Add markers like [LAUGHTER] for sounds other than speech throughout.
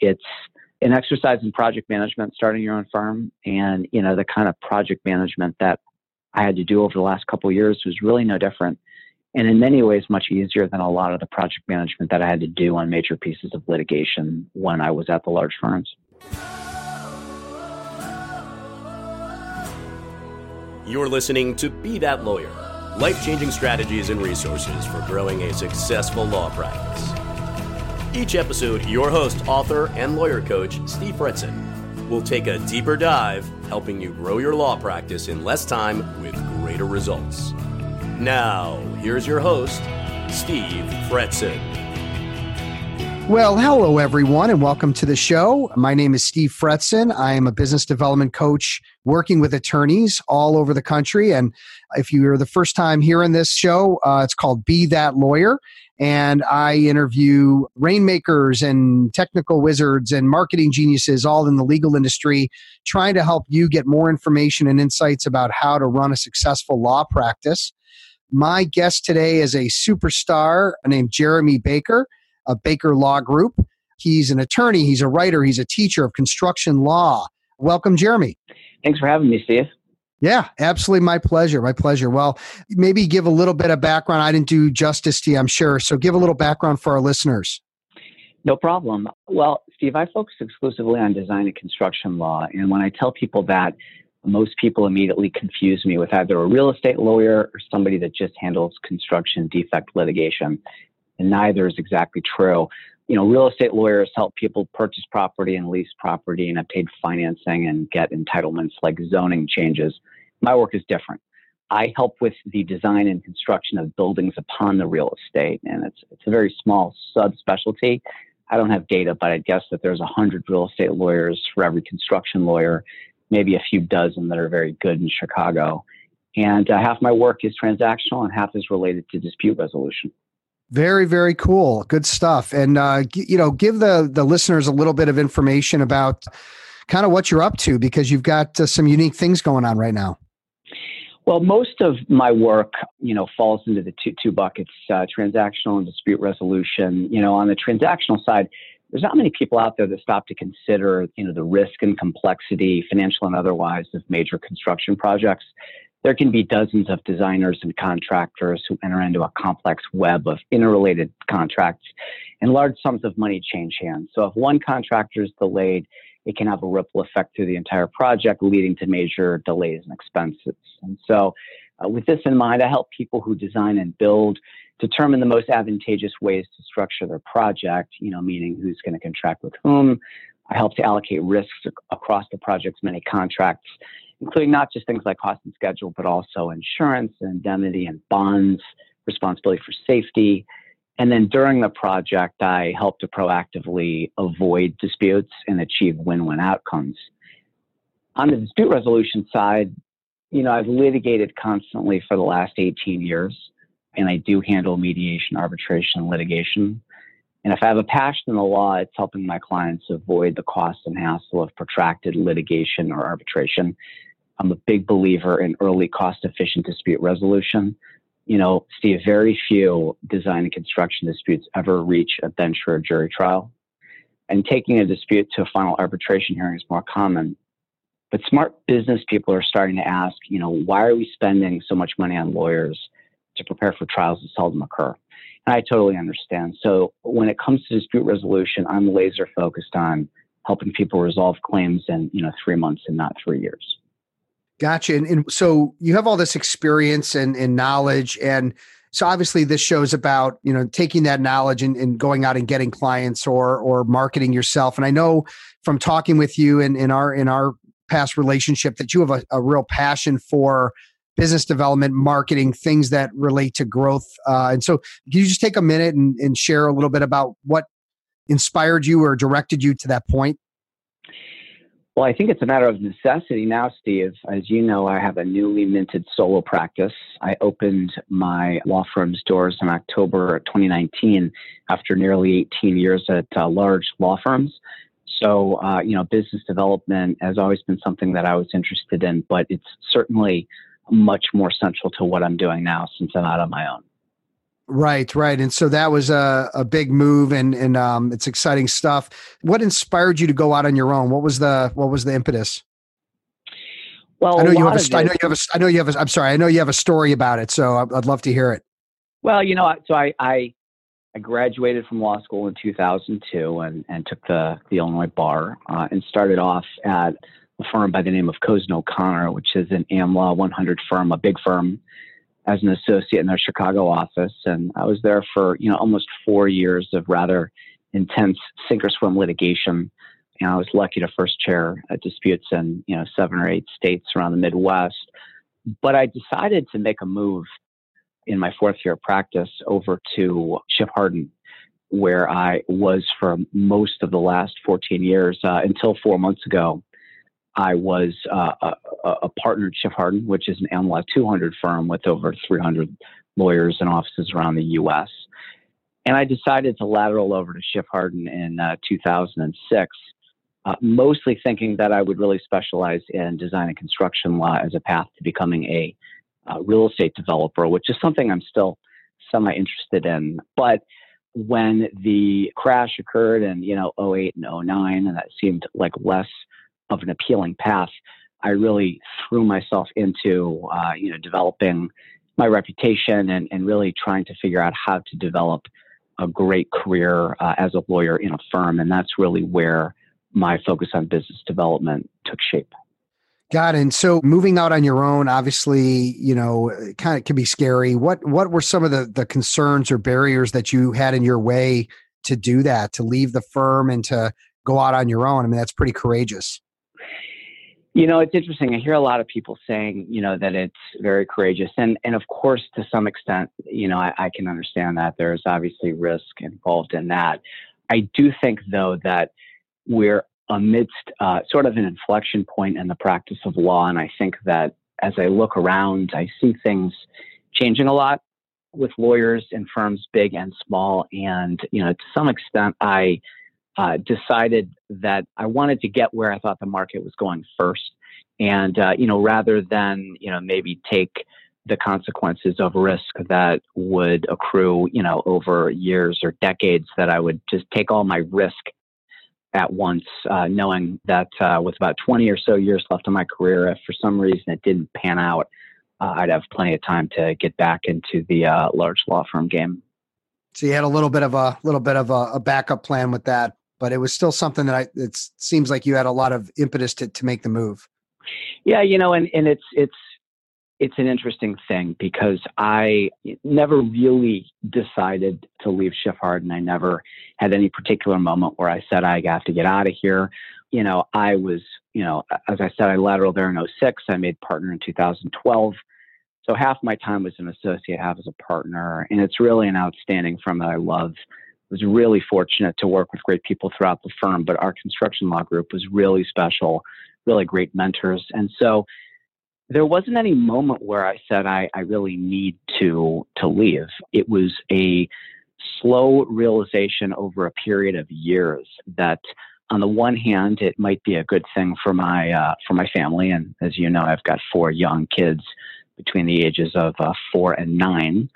It's an exercise in project management, starting your own firm, and you know the kind of project management that I had to do over the last couple years was really no different, and in many ways much easier than a lot of the project management that I had to do on major pieces of litigation when I was at the large firms. You're listening to Be That Lawyer life changing strategies and resources for growing a successful law practice. Each episode, your host, author, and lawyer coach, Steve Fretzin, will take a deeper dive, helping you grow your law practice in less time with greater results. Now, here's your host, Steve Fretzin. Well, hello, everyone, and welcome to the show. My name is Steve Fretzin. I am a business development coach working with attorneys all over the country. And if you're the first time hearing this show, uh, it's called Be That Lawyer. And I interview rainmakers and technical wizards and marketing geniuses all in the legal industry, trying to help you get more information and insights about how to run a successful law practice. My guest today is a superstar named Jeremy Baker of Baker Law Group. He's an attorney, he's a writer, he's a teacher of construction law. Welcome, Jeremy. Thanks for having me, Steve. Yeah, absolutely. My pleasure. My pleasure. Well, maybe give a little bit of background. I didn't do justice to you, I'm sure. So give a little background for our listeners. No problem. Well, Steve, I focus exclusively on design and construction law. And when I tell people that, most people immediately confuse me with either a real estate lawyer or somebody that just handles construction defect litigation and neither is exactly true. You know, real estate lawyers help people purchase property and lease property and obtain financing and get entitlements like zoning changes. My work is different. I help with the design and construction of buildings upon the real estate, and it's it's a very small subspecialty. I don't have data, but I guess that there's a hundred real estate lawyers for every construction lawyer, maybe a few dozen that are very good in Chicago. And uh, half my work is transactional, and half is related to dispute resolution. Very, very cool. Good stuff. And uh, g- you know, give the the listeners a little bit of information about kind of what you're up to because you've got uh, some unique things going on right now. Well, most of my work, you know, falls into the two two buckets: uh, transactional and dispute resolution. You know, on the transactional side, there's not many people out there that stop to consider, you know, the risk and complexity, financial and otherwise, of major construction projects there can be dozens of designers and contractors who enter into a complex web of interrelated contracts, and large sums of money change hands. So, if one contractor is delayed, it can have a ripple effect through the entire project, leading to major delays and expenses. And so, uh, with this in mind, I help people who design and build determine the most advantageous ways to structure their project, you know, meaning who's going to contract with whom. I help to allocate risks across the project's many contracts including not just things like cost and schedule, but also insurance, and indemnity, and bonds, responsibility for safety. And then during the project, I help to proactively avoid disputes and achieve win win outcomes. On the dispute resolution side, you know, I've litigated constantly for the last 18 years, and I do handle mediation, arbitration, and litigation. And if I have a passion in the law, it's helping my clients avoid the cost and hassle of protracted litigation or arbitration. I'm a big believer in early cost efficient dispute resolution. You know, Steve, very few design and construction disputes ever reach a bench or a jury trial. And taking a dispute to a final arbitration hearing is more common. But smart business people are starting to ask, you know, why are we spending so much money on lawyers to prepare for trials that seldom occur? And I totally understand. So when it comes to dispute resolution, I'm laser focused on helping people resolve claims in, you know, three months and not three years. Gotcha. And, and so you have all this experience and, and knowledge. And so obviously this shows about, you know, taking that knowledge and, and going out and getting clients or or marketing yourself. And I know from talking with you in, in our in our past relationship that you have a, a real passion for business development, marketing, things that relate to growth. Uh, and so can you just take a minute and, and share a little bit about what inspired you or directed you to that point? Well, I think it's a matter of necessity now, Steve. As you know, I have a newly minted solo practice. I opened my law firm's doors in October 2019 after nearly 18 years at uh, large law firms. So, uh, you know, business development has always been something that I was interested in, but it's certainly much more central to what I'm doing now since I'm out on my own. Right, right. And so that was a, a big move and and um, it's exciting stuff. What inspired you to go out on your own? What was the what was the impetus? Well, I know you have a, I know you have a, I know you have a, I'm sorry, I know you have a story about it, so I'd, I'd love to hear it. Well, you know, so I, I, I graduated from law school in 2002 and, and took the, the Illinois bar uh, and started off at a firm by the name of Cozen O'Connor, which is an AmLaw 100 firm, a big firm, as an associate in their Chicago office. And I was there for, you know, almost four years of rather intense sink or swim litigation know, I was lucky to first chair disputes in you know seven or eight states around the Midwest. But I decided to make a move in my fourth year of practice over to Schiff Hardin, where I was for most of the last 14 years uh, until four months ago. I was uh, a, a, partner at Schiff Hardin, which is an AmLaw 200 firm with over 300 lawyers and offices around the U.S. And I decided to lateral over to Schiff Hardin in uh, 2006 uh, mostly thinking that I would really specialize in design and construction law as a path to becoming a uh, real estate developer, which is something I'm still semi interested in. But when the crash occurred in you know 08 and 09, and that seemed like less of an appealing path, I really threw myself into uh, you know developing my reputation and, and really trying to figure out how to develop a great career uh, as a lawyer in a firm, and that's really where my focus on business development took shape. Got it. And so moving out on your own, obviously, you know, kind of can be scary. What what were some of the the concerns or barriers that you had in your way to do that, to leave the firm and to go out on your own? I mean, that's pretty courageous. You know, it's interesting. I hear a lot of people saying, you know, that it's very courageous. And and of course to some extent, you know, I, I can understand that. There's obviously risk involved in that. I do think though that we're amidst uh, sort of an inflection point in the practice of law. And I think that as I look around, I see things changing a lot with lawyers and firms big and small. And, you know, to some extent, I uh, decided that I wanted to get where I thought the market was going first. And, uh, you know, rather than, you know, maybe take the consequences of risk that would accrue, you know, over years or decades, that I would just take all my risk at once, uh, knowing that uh, with about 20 or so years left in my career, if for some reason it didn't pan out, uh, I'd have plenty of time to get back into the uh, large law firm game. So you had a little bit of a little bit of a, a, backup plan with that, but it was still something that I. It seems like you had a lot of impetus to to make the move. Yeah, you know, and and it's it's it's an interesting thing because I never really decided to leave Schiff Hardin. I never had any particular moment where I said, I have to get out of here. You know, I was, you know, as I said, I lateral there in 06. I made partner in 2012. So half my time was an associate, half as a partner. And it's really an outstanding firm that I love. Was really fortunate to work with great people throughout the firm, but our construction law group was really special, really great mentors. And so there wasn't any moment where I said I, I really need to to leave. It was a slow realization over a period of years that on the one hand it might be a good thing for my uh, for my family and as you know I've got four young kids between the ages of uh, 4 and 9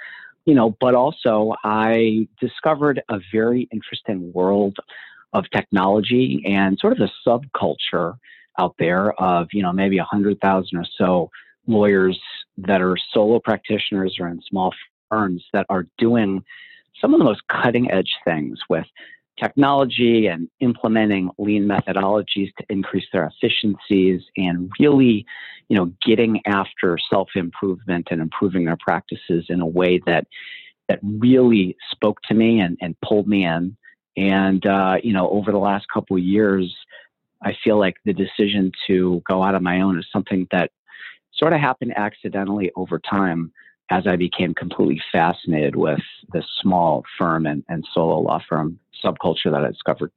you know but also I discovered a very interesting world of technology and sort of the subculture out there of you know maybe a hundred thousand or so lawyers that are solo practitioners or in small firms that are doing some of the most cutting edge things with technology and implementing lean methodologies to increase their efficiencies and really you know getting after self improvement and improving their practices in a way that that really spoke to me and, and pulled me in. And uh, you know over the last couple of years I feel like the decision to go out on my own is something that sort of happened accidentally over time as I became completely fascinated with this small firm and, and solo law firm subculture that I discovered.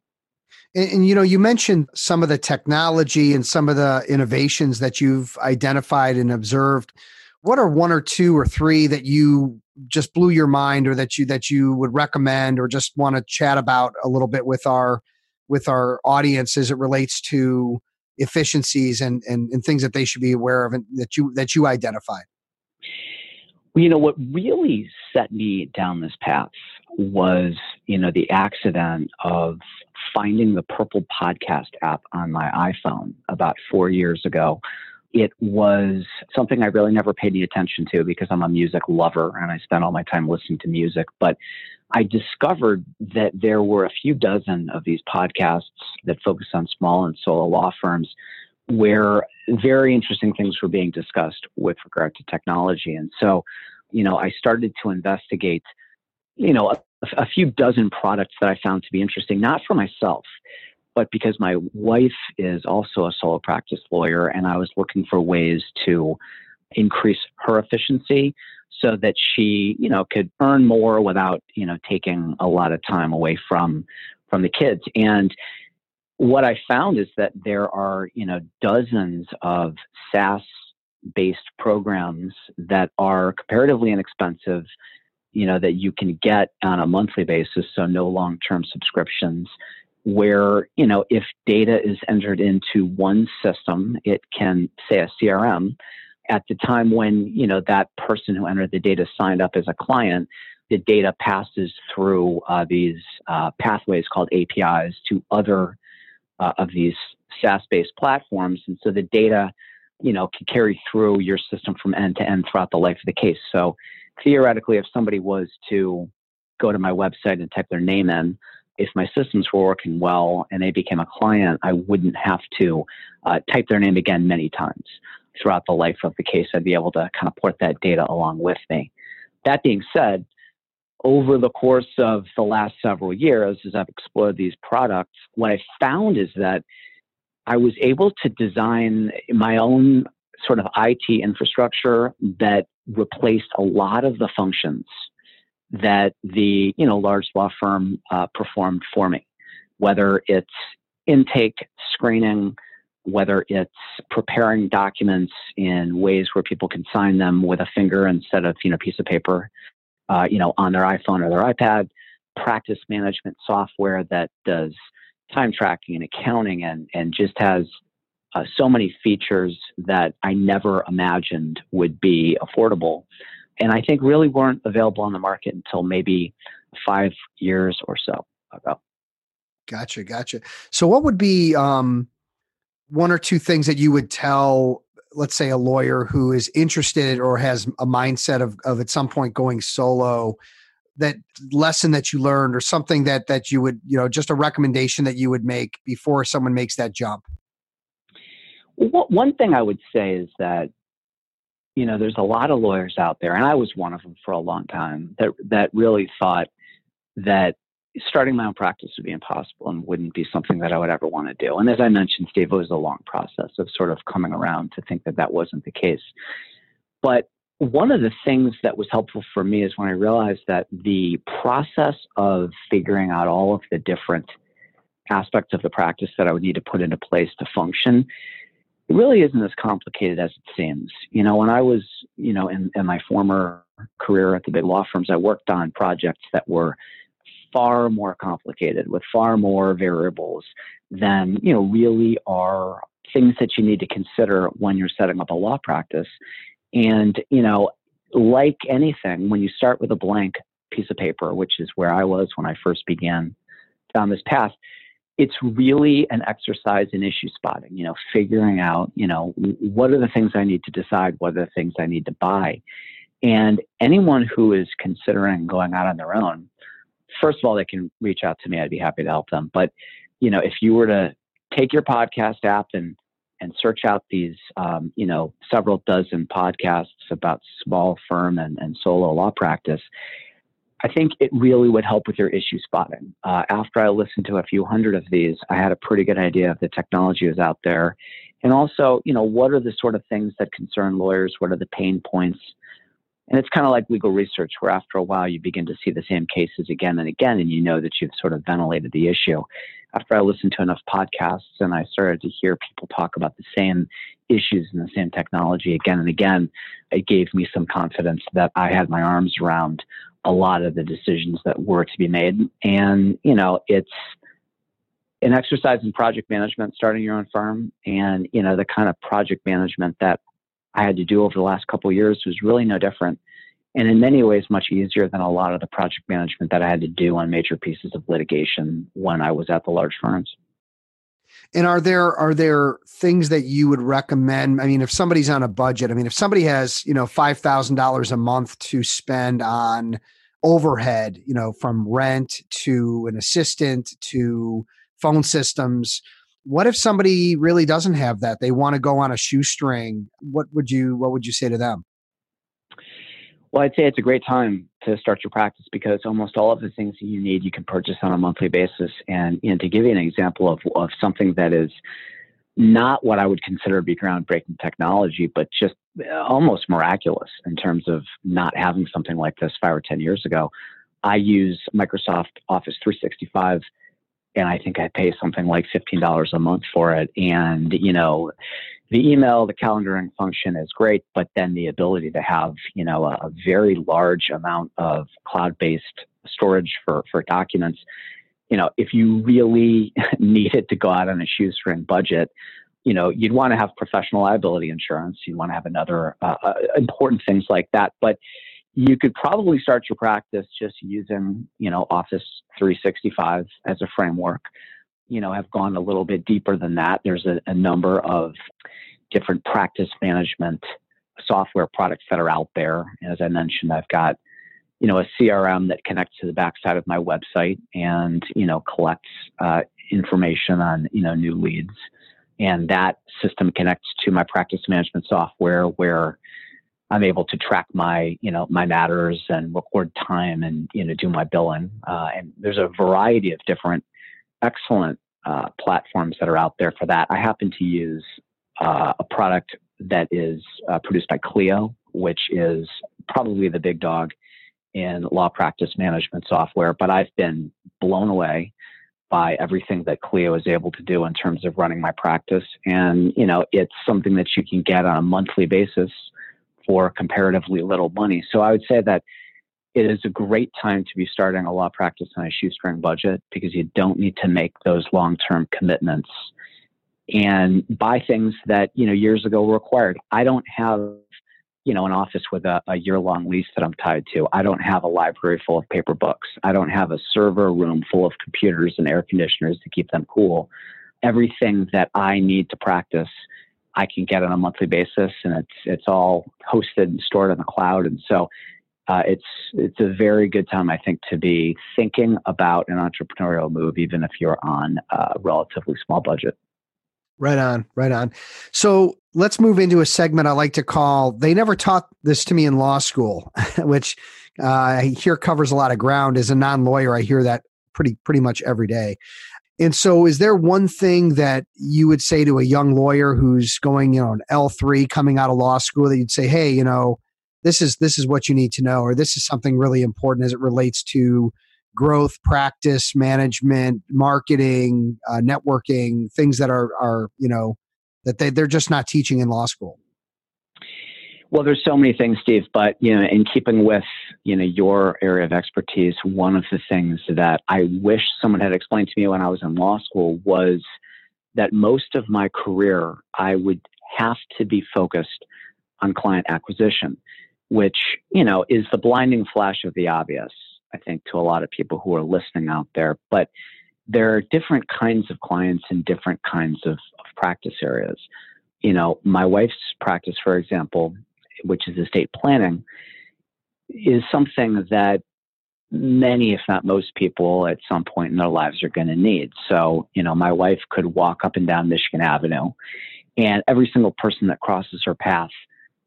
And, and, you know, you mentioned some of the technology and some of the innovations that you've identified and observed. What are one or two or three that you just blew your mind, or that you that you would recommend, or just want to chat about a little bit with our with our audience as it relates to efficiencies and, and, and things that they should be aware of and that you that you identified? You know, what really set me down this path was, you know, the accident of finding the Purple Podcast app on my iPhone about four years ago. It was something I really never paid any attention to because I'm a music lover and I spend all my time listening to music. But I discovered that there were a few dozen of these podcasts that focus on small and solo law firms where very interesting things were being discussed with regard to technology. And so, you know, I started to investigate, you know, a, a few dozen products that I found to be interesting, not for myself, but because my wife is also a solo practice lawyer and I was looking for ways to increase her efficiency so that she, you know, could earn more without, you know, taking a lot of time away from from the kids. And what I found is that there are, you know, dozens of SaaS based programs that are comparatively inexpensive, you know, that you can get on a monthly basis, so no long term subscriptions, where, you know, if data is entered into one system, it can, say, a CRM, at the time when, you know, that person who entered the data signed up as a client, the data passes through uh, these uh, pathways called APIs to other uh, of these SaaS-based platforms, and so the data, you know, can carry through your system from end to end throughout the life of the case. So theoretically, if somebody was to go to my website and type their name in, if my systems were working well and they became a client, I wouldn't have to uh, type their name again many times throughout the life of the case. I'd be able to kind of port that data along with me. That being said, over the course of the last several years, as I've explored these products, what I found is that I was able to design my own sort of IT infrastructure that replaced a lot of the functions that the you know large law firm uh, performed for me, whether it's intake screening, whether it's preparing documents in ways where people can sign them with a finger instead of you know piece of paper, uh, you know, on their iPhone or their iPad, practice management software that does time tracking and accounting and, and just has uh, so many features that I never imagined would be affordable. And I think really weren't available on the market until maybe five years or so ago. Gotcha, gotcha. So, what would be um, one or two things that you would tell let's say a lawyer who is interested or has a mindset of, of at some point going solo that lesson that you learned or something that that you would you know just a recommendation that you would make before someone makes that jump well, one thing i would say is that you know there's a lot of lawyers out there and i was one of them for a long time that that really thought that starting my own practice would be impossible and wouldn't be something that I would ever want to do. And as I mentioned, Steve, it was a long process of sort of coming around to think that that wasn't the case. But one of the things that was helpful for me is when I realized that the process of figuring out all of the different aspects of the practice that I would need to put into place to function it really isn't as complicated as it seems. You know, when I was, you know, in, in my former career at the big law firms, I worked on projects that were far more complicated with far more variables than you know really are things that you need to consider when you're setting up a law practice and you know like anything when you start with a blank piece of paper which is where i was when i first began down this path it's really an exercise in issue spotting you know figuring out you know what are the things i need to decide what are the things i need to buy and anyone who is considering going out on their own first of all, they can reach out to me. I'd be happy to help them. But you know, if you were to take your podcast app and and search out these, um, you know, several dozen podcasts about small firm and, and solo law practice, I think it really would help with your issue spotting. Uh, after I listened to a few hundred of these, I had a pretty good idea of the technology was out there. And also, you know, what are the sort of things that concern lawyers? What are the pain points? And it's kind of like legal research, where after a while you begin to see the same cases again and again, and you know that you've sort of ventilated the issue. After I listened to enough podcasts and I started to hear people talk about the same issues and the same technology again and again, it gave me some confidence that I had my arms around a lot of the decisions that were to be made. And, you know, it's, an exercise in project management, starting your own firm, and you know the kind of project management that I had to do over the last couple years was really no different. And in many ways much easier than a lot of the project management that I had to do on major pieces of litigation when I was at the large firms. And are there are there things that you would recommend? I mean, if somebody's on a budget, I mean, if somebody has you know five thousand dollars a month to spend on overhead, you know, from rent to an assistant to phone systems, what if somebody really doesn't have that? They want to go on a shoestring. What would you What would you say to them? Well, I'd say it's a great time to start your practice because almost all of the things that you need you can purchase on a monthly basis. And, and to give you an example of, of something that is not what I would consider to be groundbreaking technology, but just uh, almost miraculous in terms of not having something like this five or 10 years ago. I use Microsoft Office 365 and I think I pay something like $15 a month for it. And, you know, the email, the calendaring function is great, but then the ability to have, you know, a, a very large amount of cloud-based storage for, for documents, you know, if you really [LAUGHS] needed to go out on a shoestring budget, you know, you'd want to have professional liability insurance. You'd want to have another uh, uh, important things like that. But you could probably start your practice just using, you know, Office 365 as a framework you know, have gone a little bit deeper than that. There's a, a number of different practice management software products that are out there. As I mentioned, I've got, you know, a CRM that connects to the backside of my website and, you know, collects uh, information on, you know, new leads. And that system connects to my practice management software where I'm able to track my, you know, my matters and record time and, you know, do my billing. Uh, and there's a variety of different excellent uh, platforms that are out there for that. I happen to use uh, a product that is uh, produced by Clio, which is probably the big dog in law practice management software. But I've been blown away by everything that Clio is able to do in terms of running my practice. And, you know, it's something that you can get on a monthly basis for comparatively little money. So I would say that it is a great time to be starting a law practice on a shoestring budget because you don't need to make those long-term commitments and buy things that you know years ago were required. I don't have you know an office with a, a year-long lease that I'm tied to. I don't have a library full of paper books. I don't have a server room full of computers and air conditioners to keep them cool. Everything that I need to practice. I can get on a monthly basis, and it's it's all hosted and stored in the cloud. And so, uh, it's it's a very good time, I think, to be thinking about an entrepreneurial move, even if you're on a relatively small budget. Right on, right on. So let's move into a segment I like to call They Never Taught This to Me in Law School, [LAUGHS] which uh, I hear covers a lot of ground. As a non lawyer, I hear that pretty pretty much every day. And so, is there one thing that you would say to a young lawyer who's going, you know, an L three coming out of law school that you'd say, hey, you know, this is this is what you need to know or this is something really important as it relates to growth practice management marketing uh, networking things that are are you know that they, they're just not teaching in law school. Well there's so many things steve but you know in keeping with you know your area of expertise one of the things that i wish someone had explained to me when i was in law school was that most of my career i would have to be focused on client acquisition which, you know, is the blinding flash of the obvious, I think, to a lot of people who are listening out there. But there are different kinds of clients in different kinds of, of practice areas. You know, my wife's practice, for example, which is estate planning, is something that many, if not most people, at some point in their lives are going to need. So, you know, my wife could walk up and down Michigan Avenue, and every single person that crosses her path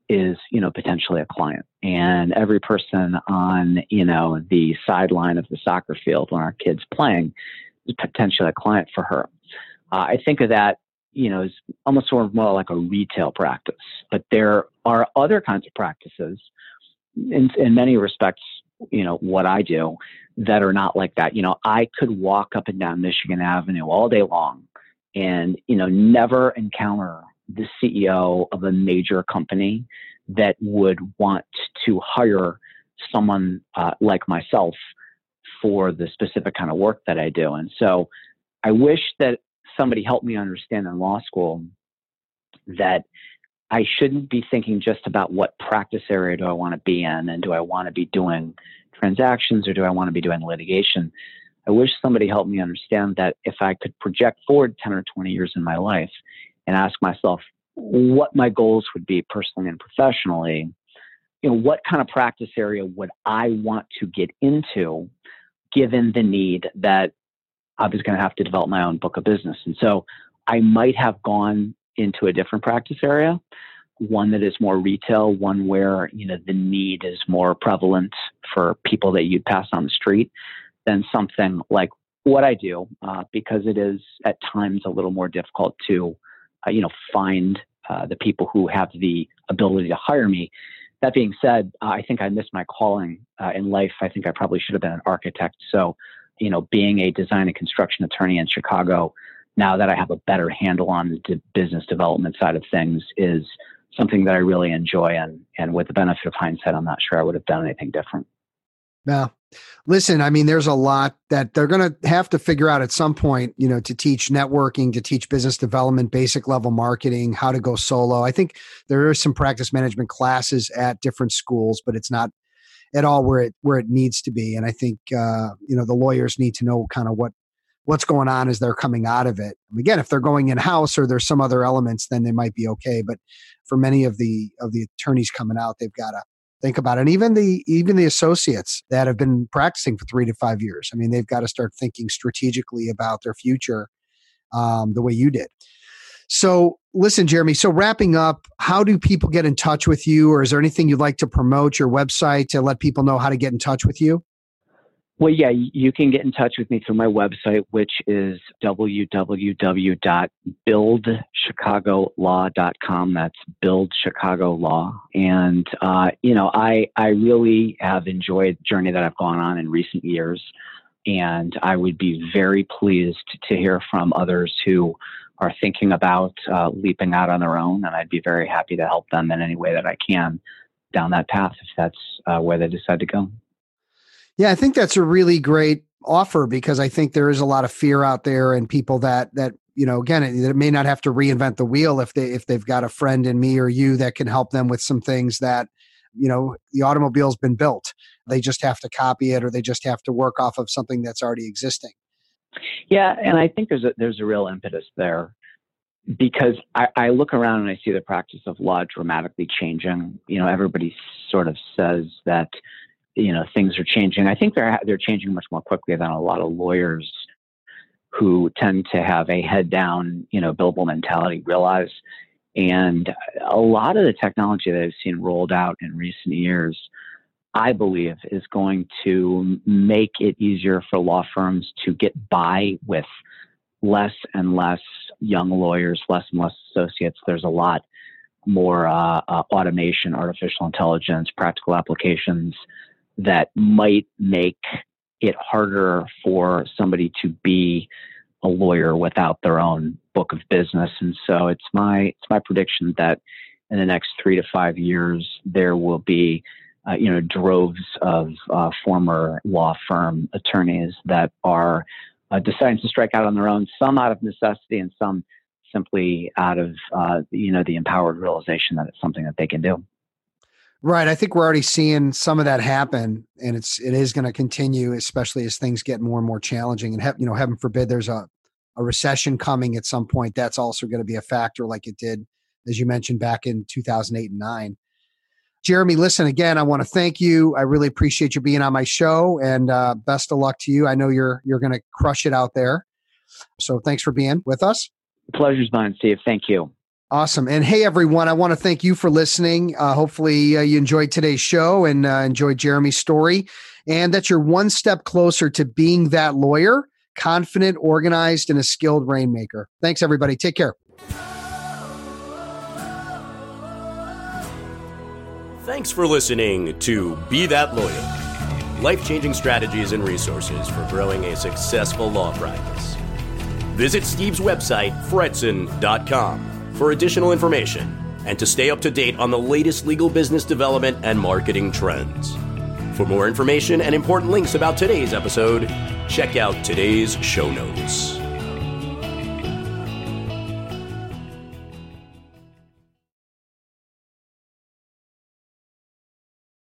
is you know potentially a client. And every person on you know the sideline of the soccer field when our kids playing is potentially a client for her. Uh, i think of that you know as almost sort of more like a retail practice. But there are other kinds of practices in, in many respects you know what i do that are not like that. You know i could walk up and down michigan avenue all day long and you know never encounter the CEO of a major company that would want to hire someone uh, like myself for the specific kind of work that I do. And so I wish that somebody helped me understand in law school that I shouldn't be thinking just about what practice area do I want to be in and do I want to be doing transactions or do I want to be doing litigation? I wish somebody helped me understand that if I could project forward 10 or 20 years in my life and ask myself what my goals would be personally and professionally, you know, what kind of practice area would I want to get into given the need that I was going to have to develop my own book of business. And so I might have gone into a different practice area, one that is more retail, one where, you know, the need is more prevalent for people that you'd pass on the street than something like what I do, uh, because it is at times a little more difficult to, uh, you know, find uh, the people who have the ability to hire me. That being said, I think I missed my calling uh, in life. I think I probably should have been an architect. So, you know, being a design and construction attorney in Chicago, now that I have a better handle on the business development side of things, is something that I really enjoy. And, and with the benefit of hindsight, I'm not sure I would have done anything different. Yeah. Listen, I mean, there's a lot that they're going to have to figure out at some point, you know, to teach networking, to teach business development, basic level marketing, how to go solo. I think there are some practice management classes at different schools, but it's not at all where it where it needs to be. And I think uh, you know the lawyers need to know kind of what what's going on as they're coming out of it. Again, if they're going in house or there's some other elements, then they might be okay. But for many of the of the attorneys coming out, they've got to think about it. And even the even the associates that have been practicing for three to five years. I mean, they've got to start thinking strategically about their future um, the way you did. So, listen, Jeremy. So, wrapping up, how do people get in touch with you, or is there anything you'd like to promote your website to let people know how to get in touch with you? Well, yeah, you can get in touch with me through my website, which is www.buildchicagolaw.com. That's Build Chicago Law. And, uh, you know, I, I really have enjoyed the journey that I've gone on in recent years. And I would be very pleased to hear from others who are thinking about uh, leaping out on their own. And I'd be very happy to help them in any way that I can down that path if that's uh, where they decide to go. Yeah, I think that's a really great offer because I think there is a lot of fear out there and people that that you know again it, may not have to reinvent the wheel if they if they've got a friend in me or you that can help them with some things that you know the automobile's been built. They just have to copy it or they just have to work off of something that's already existing. Yeah and i think there's a there's a real impetus there because I, I look around and i see the practice of law dramatically changing. You know everybody sort of says that you know things are changing. I think they're they're changing much more quickly than a lot of lawyers who tend to have a head down, you know, billable mentality realize. And a lot of the technology that I've seen rolled out in recent years, I believe, is going to make it easier for law firms to get by with less and less young lawyers, less and less associates. There's a lot more uh, uh, automation, artificial intelligence, practical applications that might make it harder for somebody to be a lawyer without their own book of business. And so it's my it's my prediction that in the next three to five years there will be uh, you know droves of uh, former law firm attorneys that are uh, deciding to strike out on their own, some out of necessity and some simply out of uh, you know the empowered realization that it's something that they can do. Right. I think we're already seeing some of that happen, and it's it is going to continue, especially as things get more and more challenging. And he, you know, heaven forbid, there's a a recession coming at some point. That's also going to be a factor, like it did, as you mentioned, back in 2008 and nine. Jeremy, listen again. I want to thank you. I really appreciate you being on my show, and uh, best of luck to you. I know you're you're going to crush it out there. So thanks for being with us. The pleasure's mine, Steve. Thank you. Awesome. And hey, everyone, I want to thank you for listening. Uh, hopefully, uh, you enjoyed today's show and uh, enjoyed Jeremy's story, and that you're one step closer to being that lawyer, confident, organized, and a skilled rainmaker. Thanks, everybody. Take care. Thanks for listening to Be That Lawyer life changing strategies and resources for growing a successful law practice. Visit Steve's website, fretzin.com for additional information and to stay up to date on the latest legal business development and marketing trends. For more information and important links about today's episode, check out today's show notes.